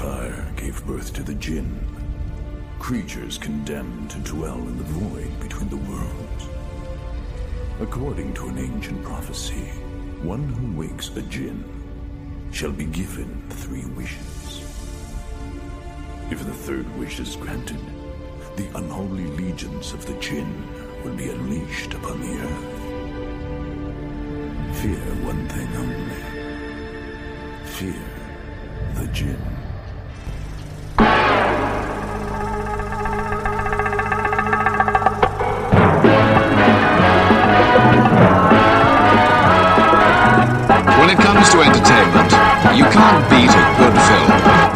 fire gave birth to the jinn, creatures condemned to dwell in the void between the worlds. According to an ancient prophecy, one who wakes a jinn shall be given three wishes. If the third wish is granted, the unholy legions of the jinn will be unleashed upon the earth. Fear one thing only. Fear the jinn. Comes to entertainment, you can't beat a good film.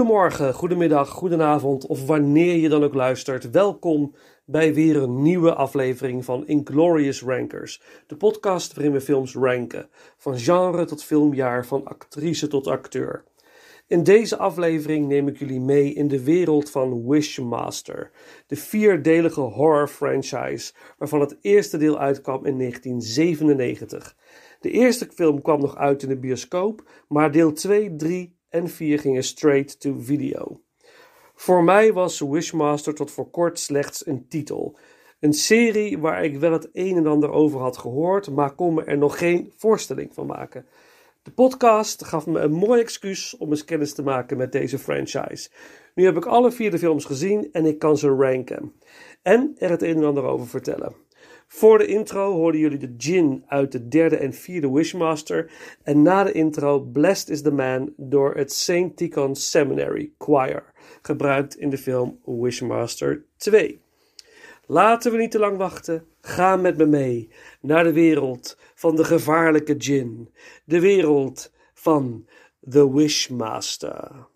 Goedemorgen, goedemiddag, goedenavond of wanneer je dan ook luistert. Welkom bij weer een nieuwe aflevering van Inglorious Rankers. De podcast waarin we films ranken. Van genre tot filmjaar, van actrice tot acteur. In deze aflevering neem ik jullie mee in de wereld van Wishmaster. De vierdelige horror franchise waarvan het eerste deel uitkwam in 1997. De eerste film kwam nog uit in de bioscoop, maar deel 2, 3 en 4 gingen straight to video. Voor mij was Wishmaster tot voor kort slechts een titel. Een serie waar ik wel het een en ander over had gehoord, maar kon me er nog geen voorstelling van maken. De podcast gaf me een mooi excuus om eens kennis te maken met deze franchise. Nu heb ik alle vier de films gezien en ik kan ze ranken. En er het een en ander over vertellen. Voor de intro hoorden jullie de Jin uit de derde en vierde Wishmaster. En na de intro Blessed is the Man door het St. Tikhon Seminary Choir. Gebruikt in de film Wishmaster 2. Laten we niet te lang wachten. Ga met me mee naar de wereld van de gevaarlijke Jin. De wereld van The Wishmaster.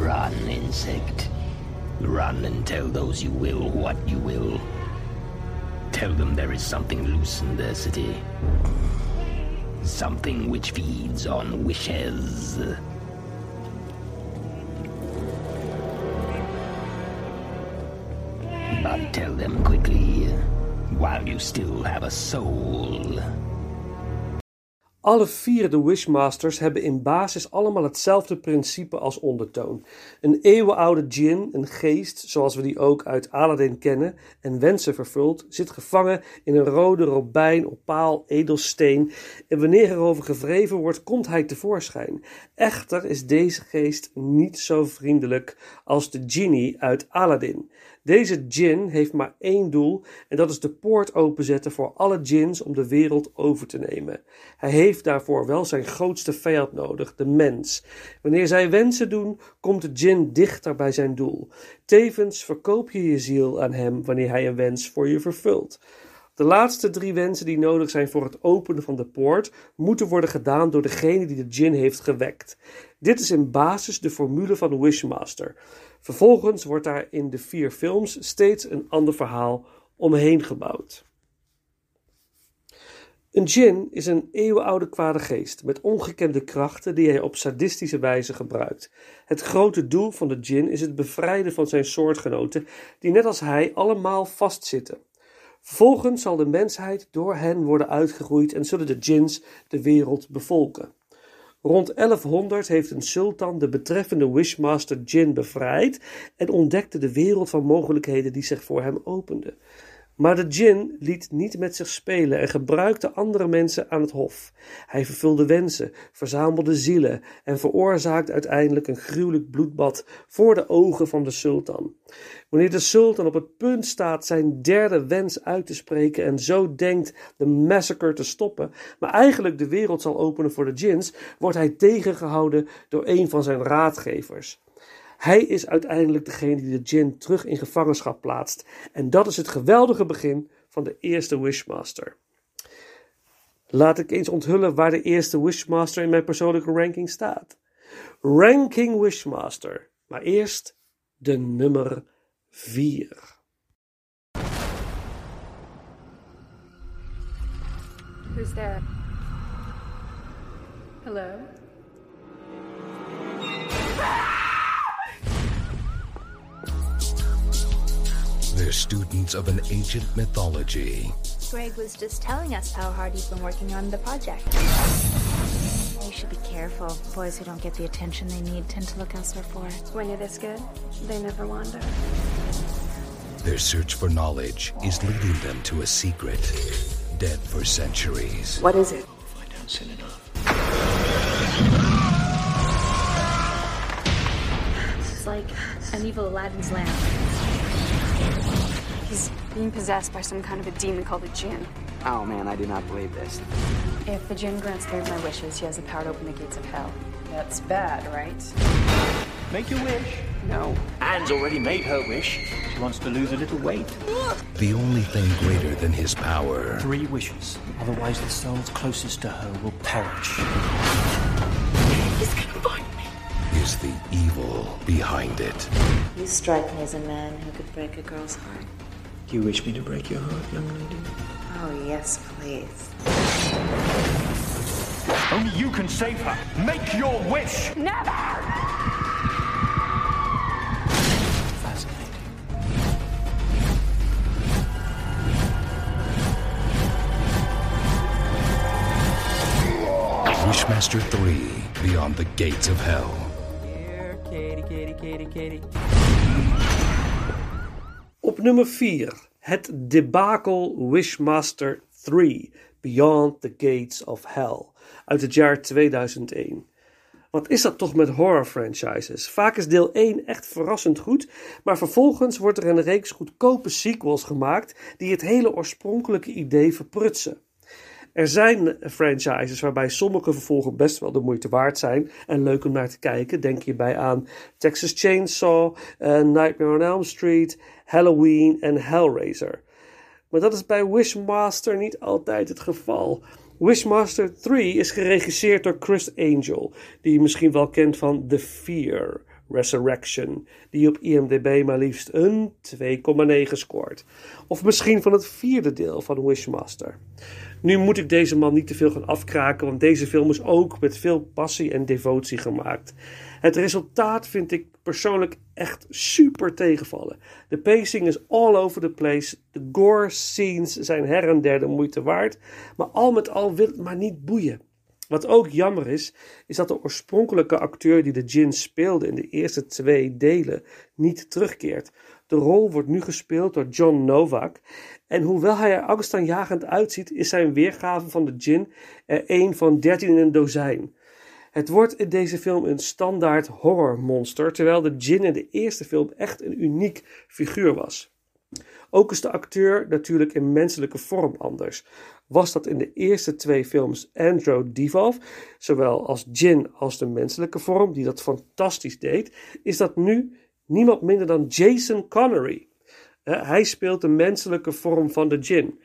Run, insect. Run and tell those you will what you will. Tell them there is something loose in their city. Something which feeds on wishes. But tell them quickly, while you still have a soul. Alle vier de Wishmasters hebben in basis allemaal hetzelfde principe als ondertoon. Een eeuwenoude djinn, een geest, zoals we die ook uit Aladdin kennen en wensen vervult, zit gevangen in een rode robijn, opaal, edelsteen en wanneer erover gevreven wordt, komt hij tevoorschijn. Echter is deze geest niet zo vriendelijk als de genie uit Aladdin. Deze djinn heeft maar één doel en dat is de poort openzetten voor alle djinns om de wereld over te nemen. Hij heeft daarvoor wel zijn grootste vijand nodig, de mens. Wanneer zij wensen doen, komt de djinn dichter bij zijn doel. Tevens verkoop je je ziel aan hem wanneer hij een wens voor je vervult. De laatste drie wensen die nodig zijn voor het openen van de poort moeten worden gedaan door degene die de djinn heeft gewekt. Dit is in basis de formule van Wishmaster. Vervolgens wordt daar in de vier films steeds een ander verhaal omheen gebouwd. Een djinn is een eeuwenoude kwade geest met ongekende krachten die hij op sadistische wijze gebruikt. Het grote doel van de djinn is het bevrijden van zijn soortgenoten die net als hij allemaal vastzitten. Vervolgens zal de mensheid door hen worden uitgegroeid en zullen de djinns de wereld bevolken. Rond 1100 heeft een sultan de betreffende Wishmaster Jin bevrijd en ontdekte de wereld van mogelijkheden die zich voor hem opende. Maar de djinn liet niet met zich spelen en gebruikte andere mensen aan het hof. Hij vervulde wensen, verzamelde zielen en veroorzaakte uiteindelijk een gruwelijk bloedbad voor de ogen van de sultan. Wanneer de sultan op het punt staat zijn derde wens uit te spreken en zo denkt de massacre te stoppen, maar eigenlijk de wereld zal openen voor de djinns, wordt hij tegengehouden door een van zijn raadgevers. Hij is uiteindelijk degene die de djinn terug in gevangenschap plaatst. En dat is het geweldige begin van de eerste Wishmaster. Laat ik eens onthullen waar de eerste Wishmaster in mijn persoonlijke ranking staat. Ranking Wishmaster. Maar eerst de nummer 4. Who's there? They're students of an ancient mythology. Greg was just telling us how hard he's been working on the project. You should be careful. Boys who don't get the attention they need tend to look elsewhere for it. When you're this good, they never wander. Their search for knowledge is leading them to a secret, dead for centuries. What is it? Find out soon enough. It's like an evil Aladdin's lamp. He's being possessed by some kind of a demon called a Jinn. Oh man, I do not believe this. If the Jinn grants three of my wishes, he has the power to open the gates of hell. That's bad, right? Make your wish. No. Anne's already made her wish. She wants to lose a little weight. The only thing greater than his power Three wishes. Otherwise, the souls closest to her will perish. He's gonna find me. is the evil behind it. You strike me as a man who could break a girl's heart. Do you wish me to break your heart, young lady? Oh, yes, please. Only you can save her. Make your wish. Never! Fascinating. Wishmaster 3 Beyond the Gates of Hell. Here, Katie, Katie, Katie, Katie. Nummer 4. Het debakel Wishmaster 3 Beyond the Gates of Hell uit het jaar 2001. Wat is dat toch met horror franchises? Vaak is deel 1 echt verrassend goed, maar vervolgens wordt er een reeks goedkope sequels gemaakt die het hele oorspronkelijke idee verprutsen. Er zijn franchises waarbij sommige vervolgen best wel de moeite waard zijn en leuk om naar te kijken. Denk hierbij aan Texas Chainsaw, eh, Nightmare on Elm Street, Halloween en Hellraiser. Maar dat is bij Wishmaster niet altijd het geval. Wishmaster 3 is geregisseerd door Chris Angel, die je misschien wel kent van The Fear Resurrection, die op IMDb maar liefst een 2,9 scoort. Of misschien van het vierde deel van Wishmaster. Nu moet ik deze man niet te veel gaan afkraken, want deze film is ook met veel passie en devotie gemaakt. Het resultaat vind ik persoonlijk echt super tegenvallen. De pacing is all over the place. De gore scenes zijn her en der de moeite waard. Maar al met al wil het maar niet boeien. Wat ook jammer is, is dat de oorspronkelijke acteur die de Jin speelde in de eerste twee delen niet terugkeert. De rol wordt nu gespeeld door John Novak. En hoewel hij er angstaanjagend uitziet, is zijn weergave van de Jin er een van dertien in een dozijn. Het wordt in deze film een standaard horrormonster, terwijl de Jin in de eerste film echt een uniek figuur was. Ook is de acteur natuurlijk in menselijke vorm anders. Was dat in de eerste twee films Andrew Divoff, zowel als Jin als de menselijke vorm, die dat fantastisch deed, is dat nu niemand minder dan Jason Connery. Hij speelt de menselijke vorm van de Jin.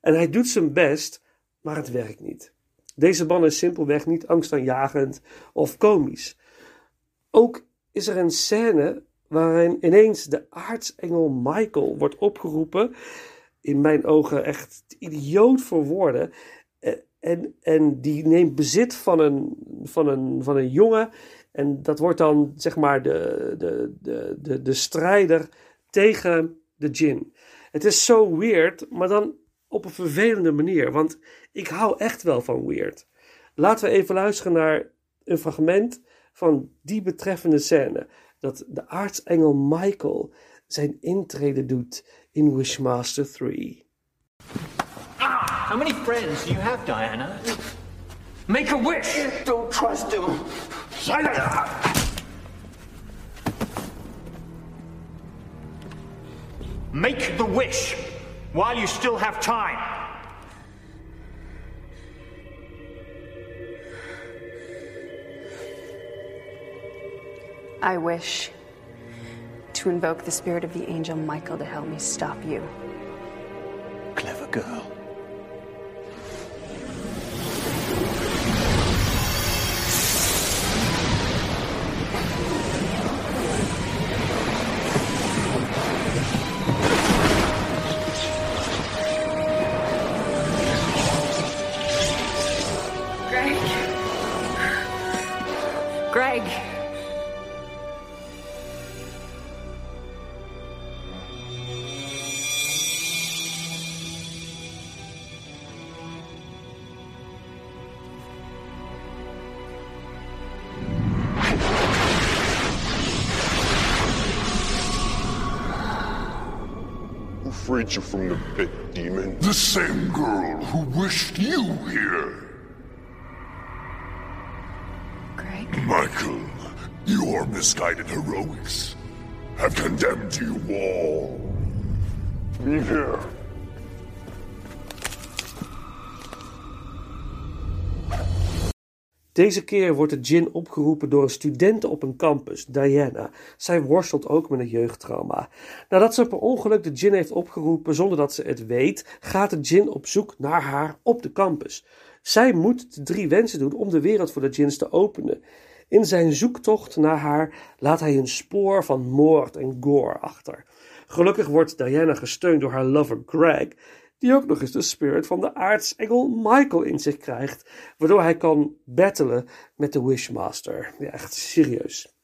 En hij doet zijn best, maar het werkt niet. Deze man is simpelweg niet angstaanjagend of komisch. Ook is er een scène waarin ineens de aartsengel Michael wordt opgeroepen. In mijn ogen echt idioot voor woorden. Eh, en, en die neemt bezit van een, van, een, van een jongen. En dat wordt dan zeg maar de, de, de, de, de strijder tegen de djinn. Het is zo weird, maar dan op een vervelende manier. Want ik hou echt wel van weird. Laten we even luisteren naar een fragment van die betreffende scène. Dat de aartsengel Michael zijn intrede doet in Wishmaster 3. Ah, how many friends do you have, Diana? Make a wish! Don't trust him. Silence! Make the wish while you still have time. I wish to invoke the spirit of the angel Michael to help me stop you. Clever girl. Who freed you from the pit, demon? The same girl who wished you here. Greg? Michael, your misguided heroics have condemned you all. Leave here. Deze keer wordt de Jin opgeroepen door een studente op een campus, Diana. Zij worstelt ook met een jeugdtrauma. Nadat ze per ongeluk de Jin heeft opgeroepen zonder dat ze het weet, gaat de Jin op zoek naar haar op de campus. Zij moet de drie wensen doen om de wereld voor de Jins te openen. In zijn zoektocht naar haar laat hij een spoor van moord en gore achter. Gelukkig wordt Diana gesteund door haar lover Greg, die ook nog eens de spirit van de aartsengel Michael in zich krijgt, waardoor hij kan battelen met de Wishmaster. Ja, echt serieus.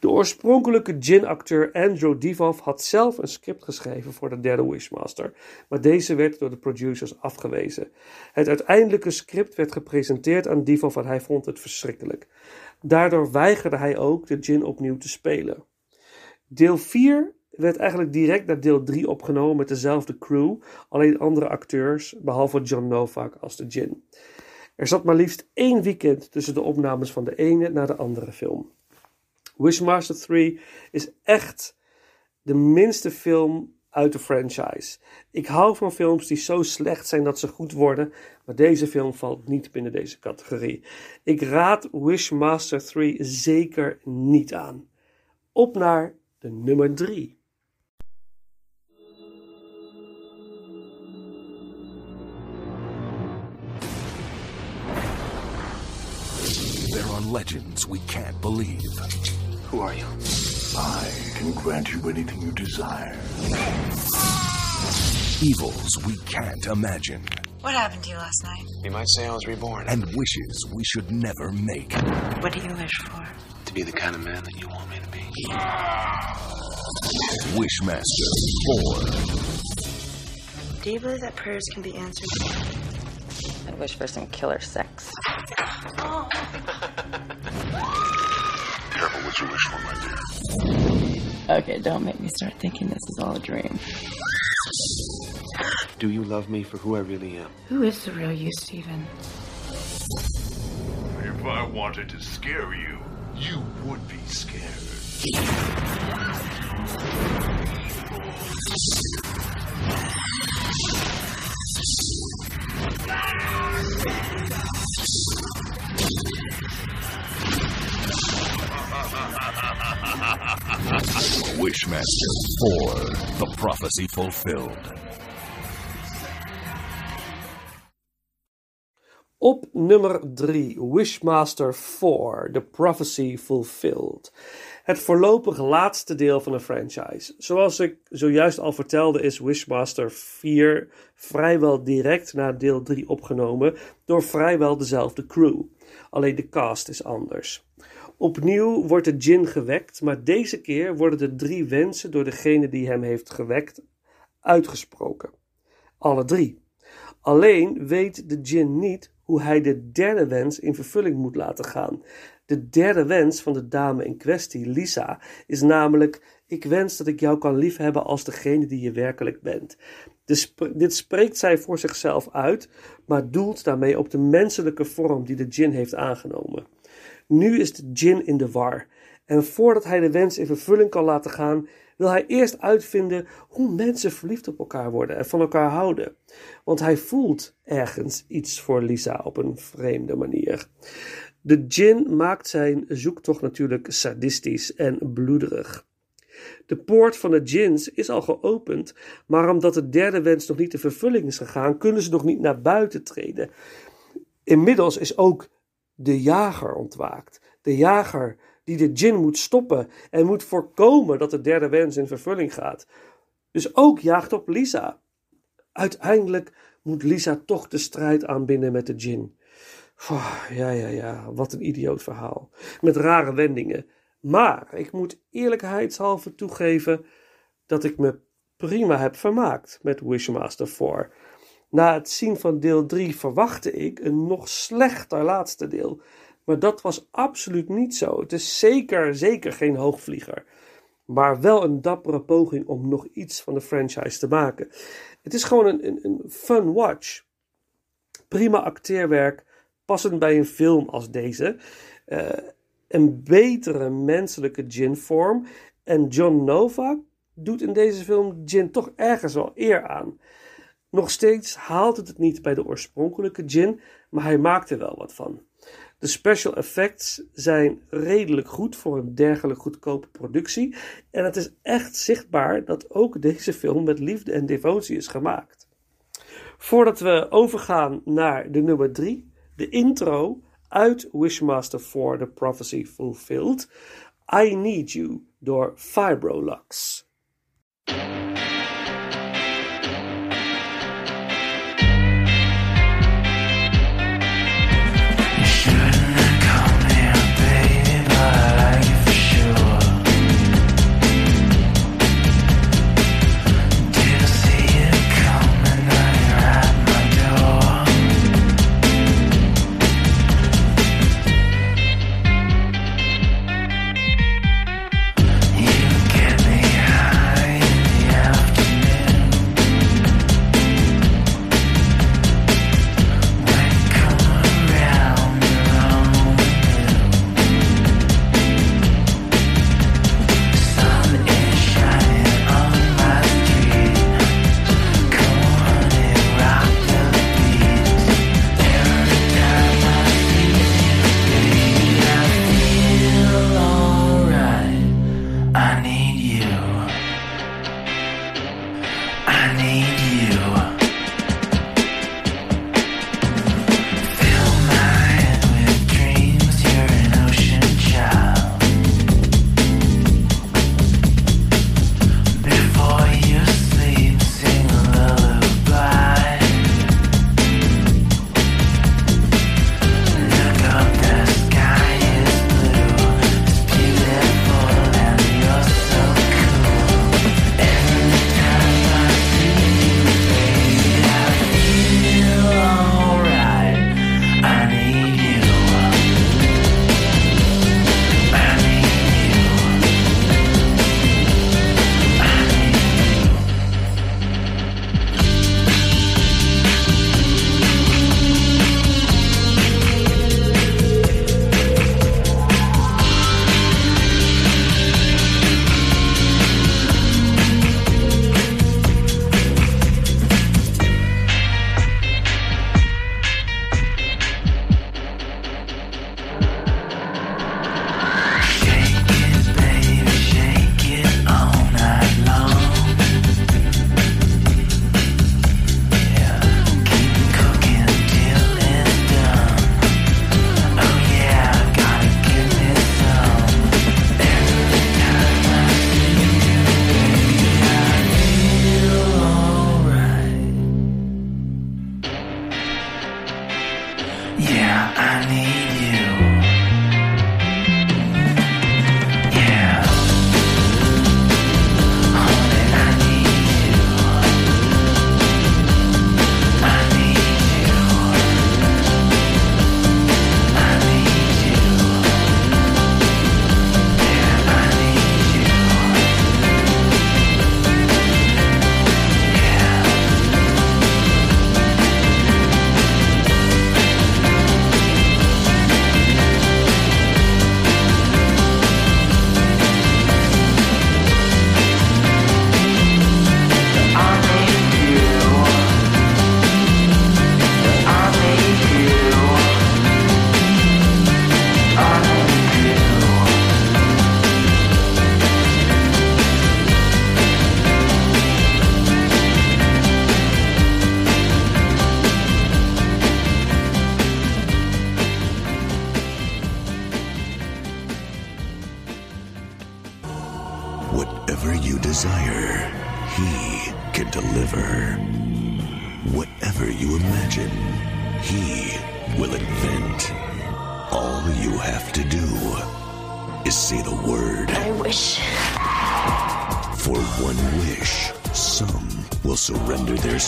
De oorspronkelijke Jin-acteur Andrew Divoff had zelf een script geschreven voor de derde Wishmaster, maar deze werd door de producers afgewezen. Het uiteindelijke script werd gepresenteerd aan Divoff en hij vond het verschrikkelijk. Daardoor weigerde hij ook de Jin opnieuw te spelen. Deel 4 werd eigenlijk direct naar deel 3 opgenomen met dezelfde crew, alleen andere acteurs, behalve John Novak als de Jin. Er zat maar liefst één weekend tussen de opnames van de ene naar de andere film. Wishmaster 3 is echt de minste film uit de franchise. Ik hou van films die zo slecht zijn dat ze goed worden, maar deze film valt niet binnen deze categorie. Ik raad Wishmaster 3 zeker niet aan. Op naar de nummer 3. Legends we can't believe. Who are you? I can grant you anything you desire. Evils we can't imagine. What happened to you last night? You might say I was reborn. And wishes we should never make. What do you wish for? To be the kind of man that you want me to be. Wishmaster 4. Do you believe that prayers can be answered? I wish for some killer sex. Careful what you wish for, my dear. Okay, don't make me start thinking this is all a dream. Do you love me for who I really am? Who is the real you, Stephen? If I wanted to scare you, you would be scared. Wishmaster 4. The prophecy fulfilled. Op nummer 3, Wishmaster 4, The Prophecy Fulfilled. Het voorlopig laatste deel van de franchise. Zoals ik zojuist al vertelde, is Wishmaster 4 vrijwel direct na deel 3 opgenomen door vrijwel dezelfde crew. Alleen de cast is anders. Opnieuw wordt de djinn gewekt, maar deze keer worden de drie wensen door degene die hem heeft gewekt uitgesproken. Alle drie. Alleen weet de djinn niet hoe hij de derde wens in vervulling moet laten gaan. De derde wens van de dame in kwestie, Lisa, is namelijk: Ik wens dat ik jou kan liefhebben als degene die je werkelijk bent. dit spreekt zij voor zichzelf uit, maar doelt daarmee op de menselijke vorm die de djinn heeft aangenomen. Nu is de djinn in de war. En voordat hij de wens in vervulling kan laten gaan, wil hij eerst uitvinden hoe mensen verliefd op elkaar worden en van elkaar houden. Want hij voelt ergens iets voor Lisa op een vreemde manier. De djinn maakt zijn zoektocht natuurlijk sadistisch en bloederig. De poort van de djinns is al geopend, maar omdat de derde wens nog niet de vervulling is gegaan, kunnen ze nog niet naar buiten treden. Inmiddels is ook de jager ontwaakt. De jager die de djinn moet stoppen en moet voorkomen dat de derde wens in vervulling gaat. Dus ook jaagt op Lisa. Uiteindelijk moet Lisa toch de strijd aanbinden met de djinn. Ja, ja, ja, wat een idioot verhaal. Met rare wendingen. Maar ik moet eerlijkheidshalve toegeven dat ik me prima heb vermaakt met Wishmaster 4. Na het zien van deel 3 verwachtte ik een nog slechter laatste deel. Maar dat was absoluut niet zo. Het is zeker, zeker geen hoogvlieger. Maar wel een dappere poging om nog iets van de franchise te maken. Het is gewoon een, een, een fun watch. Prima acteerwerk, passend bij een film als deze. Uh, een betere menselijke gin-vorm. En John Novak doet in deze film gin toch ergens wel eer aan. Nog steeds haalt het het niet bij de oorspronkelijke gin, maar hij maakt er wel wat van. De special effects zijn redelijk goed voor een dergelijk goedkope productie. En het is echt zichtbaar dat ook deze film met liefde en devotie is gemaakt. Voordat we overgaan naar de nummer 3, de intro uit Wishmaster 4 The Prophecy Fulfilled, I Need You door Fibrolux.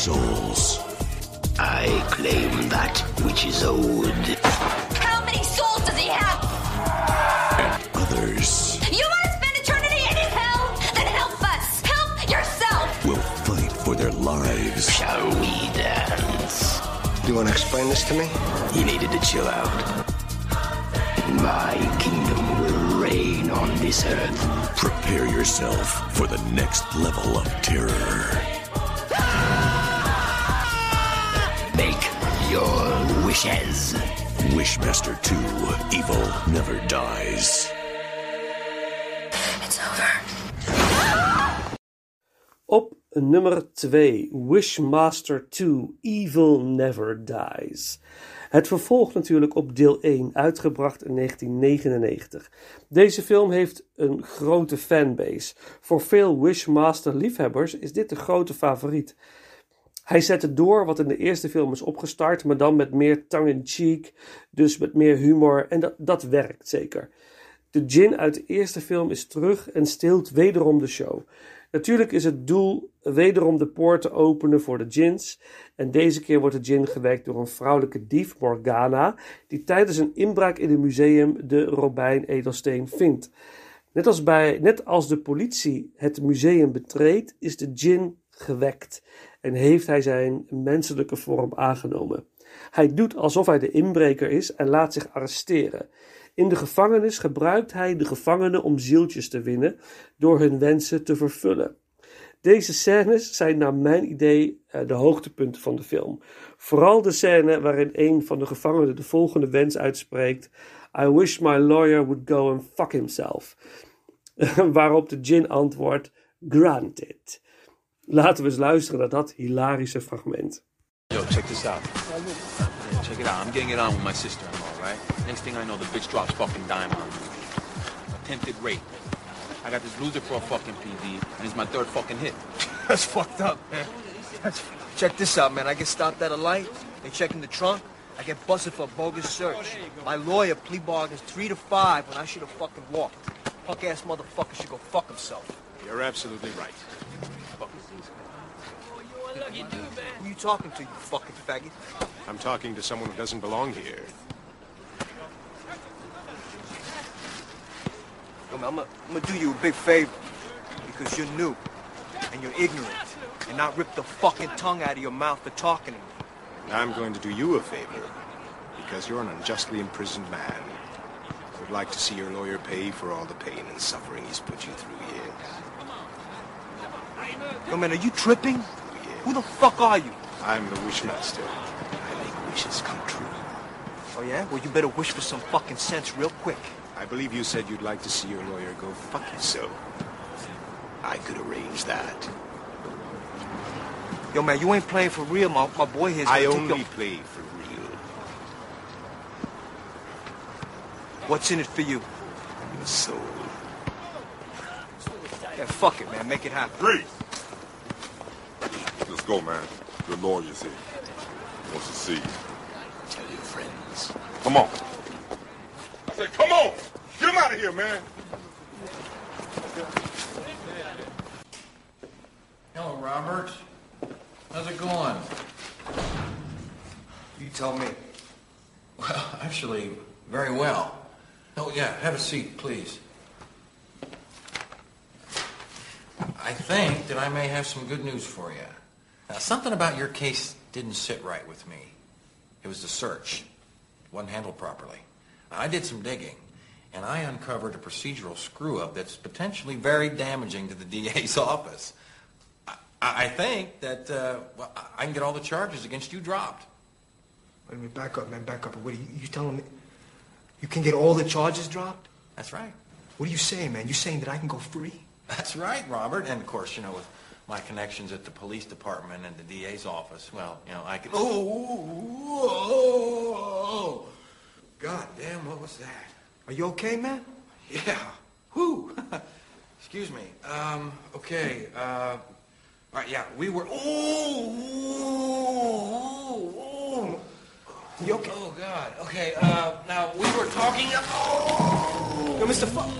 Souls. I claim that which is owed. How many souls does he have? And others You want to spend eternity in his hell? Then help us. Help yourself. will fight for their lives. Shall we dance? Do you want to explain this to me? He needed to chill out. My kingdom will reign on this earth. Prepare yourself for the next level of Op nummer 2, Wishmaster 2, Evil Never Dies. Het vervolg natuurlijk op deel 1, uitgebracht in 1999. Deze film heeft een grote fanbase. Voor veel Wishmaster-liefhebbers is dit de grote favoriet. Hij zette door wat in de eerste film is opgestart, maar dan met meer tongue-in-cheek, dus met meer humor, en dat, dat werkt zeker. De Jin uit de eerste film is terug en stilt wederom de show. Natuurlijk is het doel wederom de poort te openen voor de Jins. En deze keer wordt de Jin gewekt door een vrouwelijke dief, Morgana, die tijdens een inbraak in een museum de Robijn Edelsteen vindt. Net als, bij, net als de politie het museum betreedt, is de Jin gewekt en heeft hij zijn menselijke vorm aangenomen. Hij doet alsof hij de inbreker is en laat zich arresteren. In de gevangenis gebruikt hij de gevangenen om zieltjes te winnen door hun wensen te vervullen. Deze scènes zijn naar mijn idee eh, de hoogtepunten van de film. Vooral de scène waarin een van de gevangenen de volgende wens uitspreekt: I wish my lawyer would go and fuck himself. Waarop de Jin antwoordt: Granted. Laten we eens luisteren naar dat hilarische fragment. Yo, check this out. Check it out. I'm getting it on with my sister-in-law, right? Next thing I know, the bitch drops fucking dime on me. Attempted rape. I got this loser for a fucking PV, and it's my third fucking hit. That's fucked up, man. That's, check this out, man. I get stopped at a light. They check in the trunk. I get busted for a bogus search. My lawyer plea bargains three to five when I should have fucking walked. Punk ass motherfucker should go fuck himself. You're absolutely right. Fuck. Who you talking to, you fucking faggot? I'm talking to someone who doesn't belong here. I'm gonna do you a big favor because you're new and you're ignorant and not rip the fucking tongue out of your mouth for talking to me. I'm going to do you a favor because you're an unjustly imprisoned man. I would like to see your lawyer pay for all the pain and suffering he's put you through here. Yo, man, are you tripping? Who the fuck are you? I'm the Wishmaster. I make wishes come true. Oh, yeah? Well, you better wish for some fucking sense real quick. I believe you said you'd like to see your lawyer go fuck yourself. I could arrange that. Yo, man, you ain't playing for real. My, my boy here's I gonna only your- play for real. What's in it for you? Your soul. Yeah, fuck it, man. Make it happen. Great. Let's go, man. Your lawyer's here. Wants to see you. Tell your friends. Come on. I said, come on! Get him out of here, man! Hello, Robert. How's it going? You tell me. Well, actually, very well. Oh, yeah, have a seat, please. I think that I may have some good news for you. Now, something about your case didn't sit right with me. It was the search. It wasn't handled properly. I did some digging, and I uncovered a procedural screw-up that's potentially very damaging to the DA's office. I, I think that uh, well, I can get all the charges against you dropped. Wait a minute, back up, man, back up. What are you, you telling me? You can get all the charges dropped? That's right. What are you saying, man? You saying that I can go free? That's right, Robert. And of course, you know, with my connections at the police department and the DA's office, well, you know, I can. Oh, oh, oh, God damn, what was that? Are you okay, man? Yeah. Who? Excuse me. Um, okay. Uh, all right, yeah, we were. Oh, oh, oh. You okay? Oh, God. Okay, uh, now we were talking. Oh. Yo, Mr. Fuck.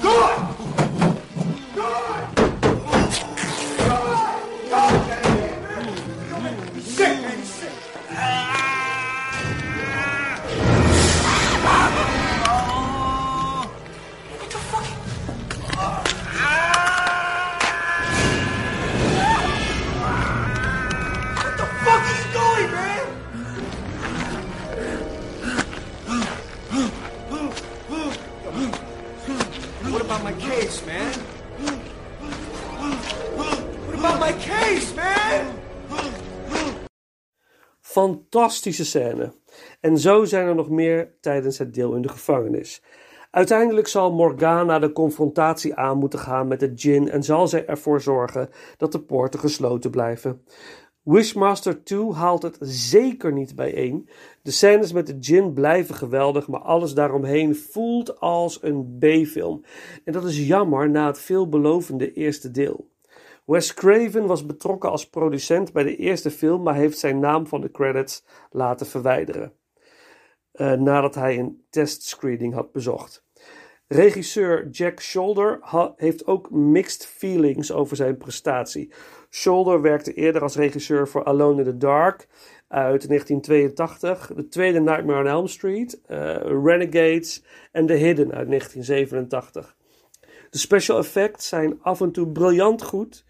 Good! Fantastische scène. En zo zijn er nog meer tijdens het deel in de gevangenis. Uiteindelijk zal Morgana de confrontatie aan moeten gaan met de Djinn en zal zij ervoor zorgen dat de poorten gesloten blijven. Wishmaster 2 haalt het zeker niet bijeen. De scènes met de Djinn blijven geweldig, maar alles daaromheen voelt als een B-film. En dat is jammer na het veelbelovende eerste deel. Wes Craven was betrokken als producent bij de eerste film, maar heeft zijn naam van de credits laten verwijderen. eh, nadat hij een testscreening had bezocht. Regisseur Jack Shoulder heeft ook mixed feelings over zijn prestatie. Shoulder werkte eerder als regisseur voor Alone in the Dark uit 1982, de tweede Nightmare on Elm Street, eh, Renegades en The Hidden uit 1987. De special effects zijn af en toe briljant goed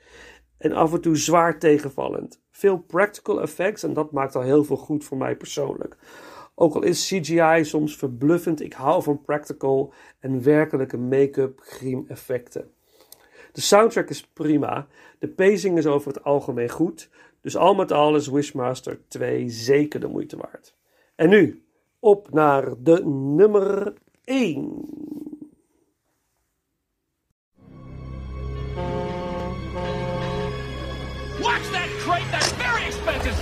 en af en toe zwaar tegenvallend. Veel practical effects en dat maakt al heel veel goed voor mij persoonlijk. Ook al is CGI soms verbluffend, ik hou van practical en werkelijke make-up griem effecten. De soundtrack is prima, de pacing is over het algemeen goed, dus al met al is Wishmaster 2 zeker de moeite waard. En nu, op naar de nummer 1. That's very expensive!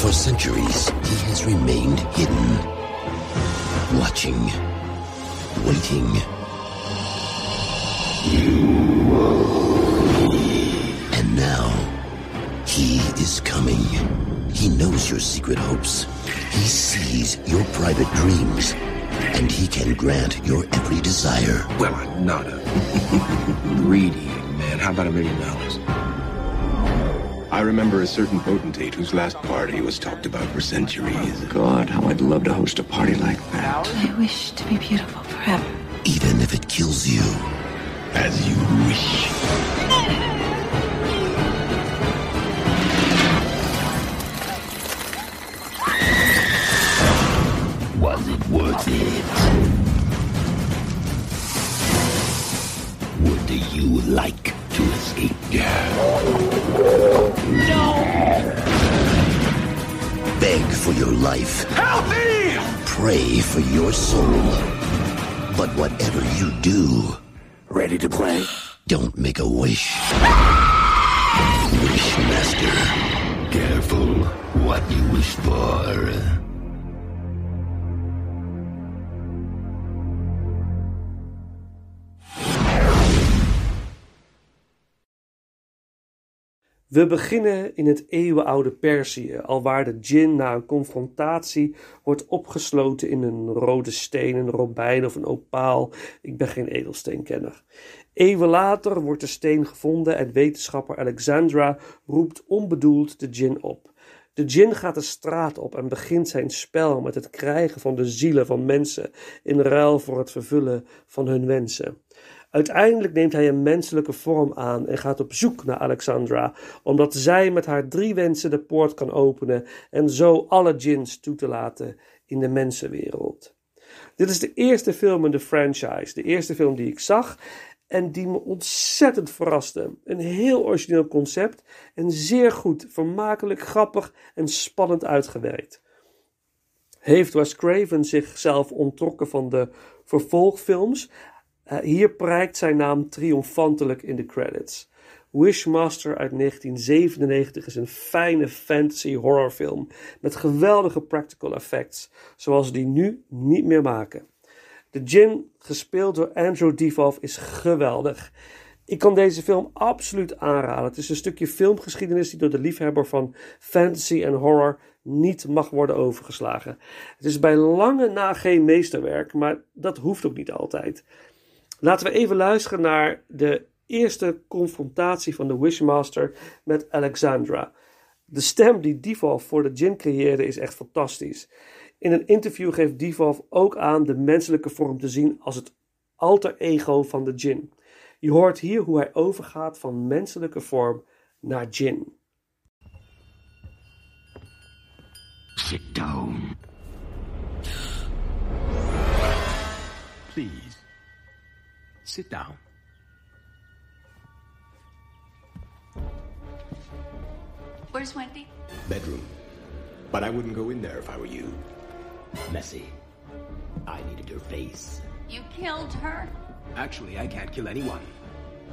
For centuries, he has remained hidden, watching, waiting. And now, he is coming. He knows your secret hopes. He sees your private dreams. And he can grant your every desire. Well, I'm not a greedy man. How about a million dollars? I remember a certain potentate whose last party was talked about for centuries. Oh, God, how I'd love to host a party like that. I wish to be beautiful forever. Even if it kills you. As you wish. Do, ready to play? Don't make a wish. Wishmaster. Careful what you wish for. We beginnen in het eeuwenoude Perzië, alwaar de djinn na een confrontatie wordt opgesloten in een rode steen, een robijn of een opaal. Ik ben geen edelsteenkenner. Eeuwen later wordt de steen gevonden en wetenschapper Alexandra roept onbedoeld de djinn op. De djinn gaat de straat op en begint zijn spel met het krijgen van de zielen van mensen in ruil voor het vervullen van hun wensen. Uiteindelijk neemt hij een menselijke vorm aan en gaat op zoek naar Alexandra, omdat zij met haar drie wensen de poort kan openen en zo alle djinns toe te laten in de mensenwereld. Dit is de eerste film in de franchise, de eerste film die ik zag en die me ontzettend verraste. Een heel origineel concept en zeer goed, vermakelijk, grappig en spannend uitgewerkt. Heeft Wes Craven zichzelf ontrokken van de vervolgfilms? Uh, hier prijkt zijn naam triomfantelijk in de credits. Wishmaster uit 1997 is een fijne fantasy horrorfilm met geweldige practical effects, zoals die nu niet meer maken. De Jin, gespeeld door Andrew Divoff, is geweldig. Ik kan deze film absoluut aanraden. Het is een stukje filmgeschiedenis die door de liefhebber van fantasy en horror niet mag worden overgeslagen. Het is bij lange na geen meesterwerk, maar dat hoeft ook niet altijd. Laten we even luisteren naar de eerste confrontatie van de Wishmaster met Alexandra. De stem die Divoff voor de Jin creëerde is echt fantastisch. In een interview geeft Divoff ook aan de menselijke vorm te zien als het alter ego van de Jin. Je hoort hier hoe hij overgaat van menselijke vorm naar Jin. Sit down. Please. Sit down. Where's Wendy? Bedroom. But I wouldn't go in there if I were you. Messy. I needed her face. You killed her? Actually, I can't kill anyone.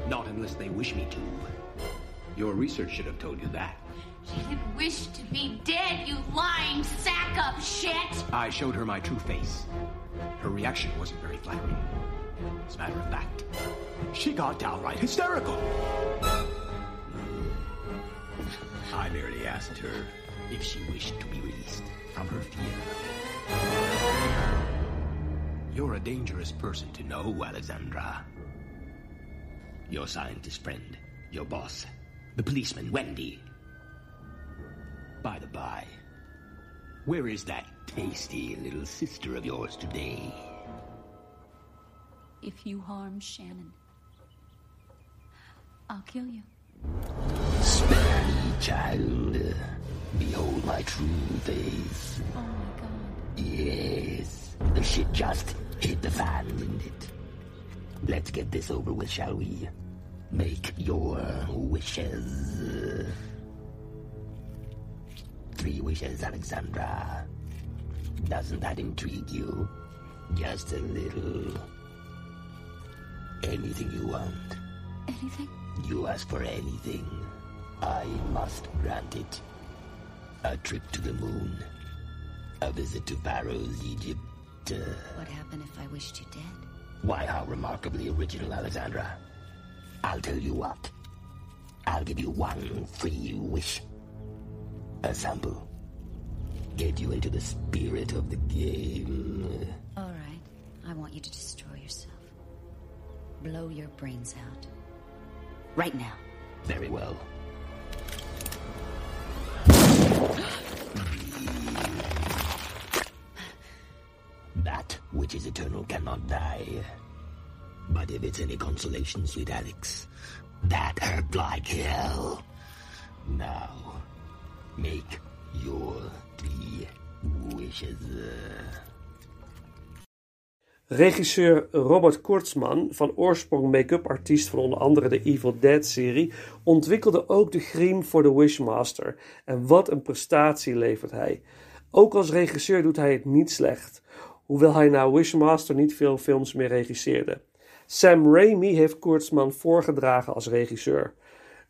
Not unless they wish me to. Your research should have told you that. She didn't wish to be dead, you lying sack of shit! I showed her my true face. Her reaction wasn't very flattering. As a matter of fact, she got downright hysterical. I merely asked her if she wished to be released from her fear. You're a dangerous person to know, Alexandra. Your scientist friend, your boss, the policeman, Wendy. By the by, where is that tasty little sister of yours today? If you harm Shannon, I'll kill you. Spare me, child. Behold my true face. Oh my god. Yes, the shit just hit the fan, didn't it? Let's get this over with, shall we? Make your wishes. Three wishes, Alexandra. Doesn't that intrigue you? Just a little. Anything you want. Anything? You ask for anything. I must grant it. A trip to the moon. A visit to Pharaoh's Egypt. Uh, What happened if I wished you dead? why, how remarkably original, Alexandra. I'll tell you what. I'll give you one free wish. A sample. Get you into the spirit of the game. All right. I want you to destroy. Blow your brains out. Right now. Very well. That which is eternal cannot die. But if it's any consolation, sweet Alex, that hurt like hell. Now, make your three wishes. Regisseur Robert Kurtzman, van oorsprong make-up artiest van onder andere de Evil Dead-serie, ontwikkelde ook de griem voor de Wishmaster. En wat een prestatie levert hij. Ook als regisseur doet hij het niet slecht, hoewel hij na Wishmaster niet veel films meer regisseerde. Sam Raimi heeft Kurtzman voorgedragen als regisseur.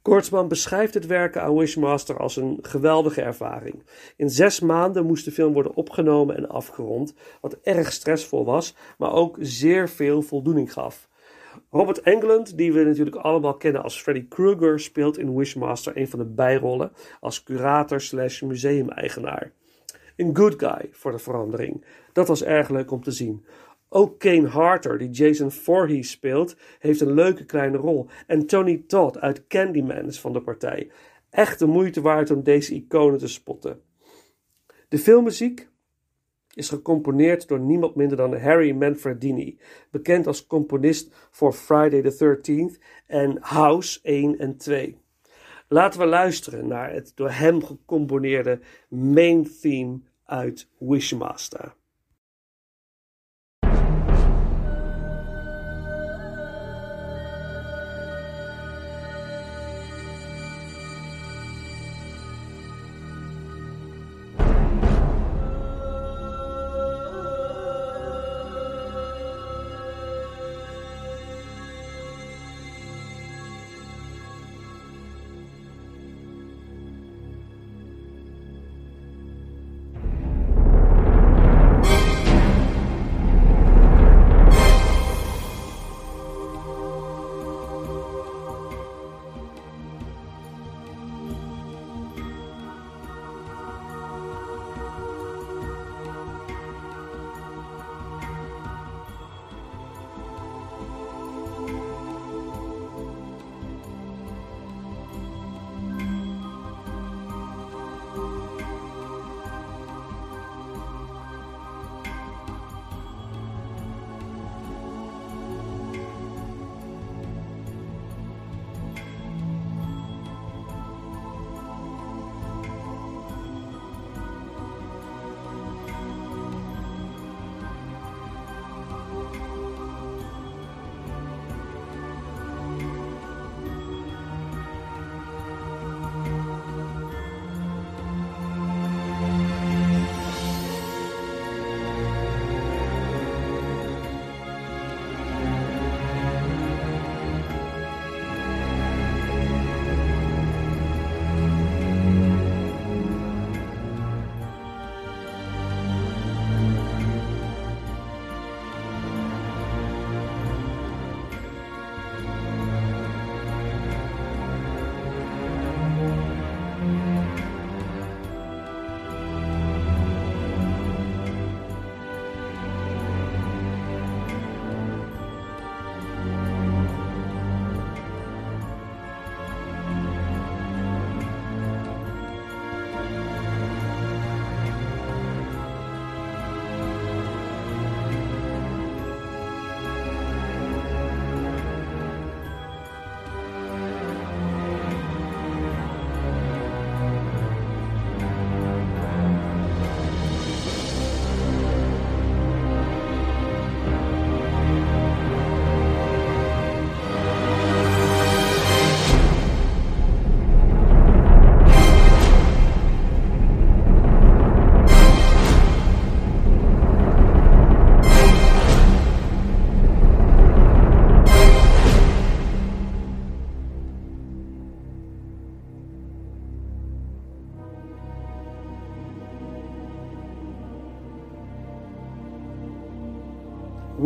Kurtzman beschrijft het werken aan Wishmaster als een geweldige ervaring. In zes maanden moest de film worden opgenomen en afgerond, wat erg stressvol was, maar ook zeer veel voldoening gaf. Robert Englund, die we natuurlijk allemaal kennen als Freddy Krueger, speelt in Wishmaster een van de bijrollen als curator slash museumeigenaar. Een good guy voor de verandering. Dat was erg leuk om te zien. Ook Kane Harter, die Jason Voorhees speelt, heeft een leuke kleine rol. En Tony Todd uit Candyman is van de partij. Echt de moeite waard om deze iconen te spotten. De filmmuziek is gecomponeerd door niemand minder dan Harry Manfredini, bekend als componist voor Friday the 13th en House 1 en 2. Laten we luisteren naar het door hem gecomponeerde main theme uit Wishmaster.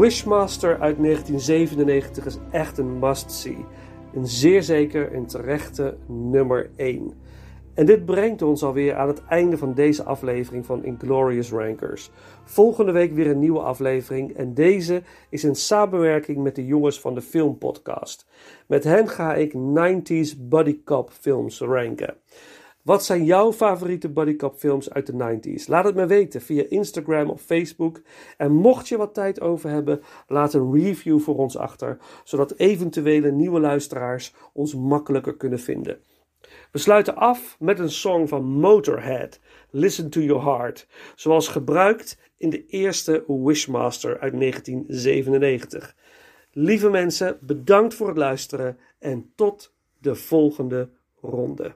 Wishmaster uit 1997 is echt een must-see. Een zeer zeker en terechte nummer 1. En dit brengt ons alweer aan het einde van deze aflevering van Inglorious Rankers. Volgende week weer een nieuwe aflevering en deze is in samenwerking met de jongens van de Filmpodcast. Met hen ga ik 90s buddy cop films ranken. Wat zijn jouw favoriete bodycup films uit de 90s? Laat het me weten via Instagram of Facebook. En mocht je wat tijd over hebben, laat een review voor ons achter, zodat eventuele nieuwe luisteraars ons makkelijker kunnen vinden. We sluiten af met een song van Motorhead, Listen to Your Heart, zoals gebruikt in de eerste Wishmaster uit 1997. Lieve mensen, bedankt voor het luisteren en tot de volgende ronde.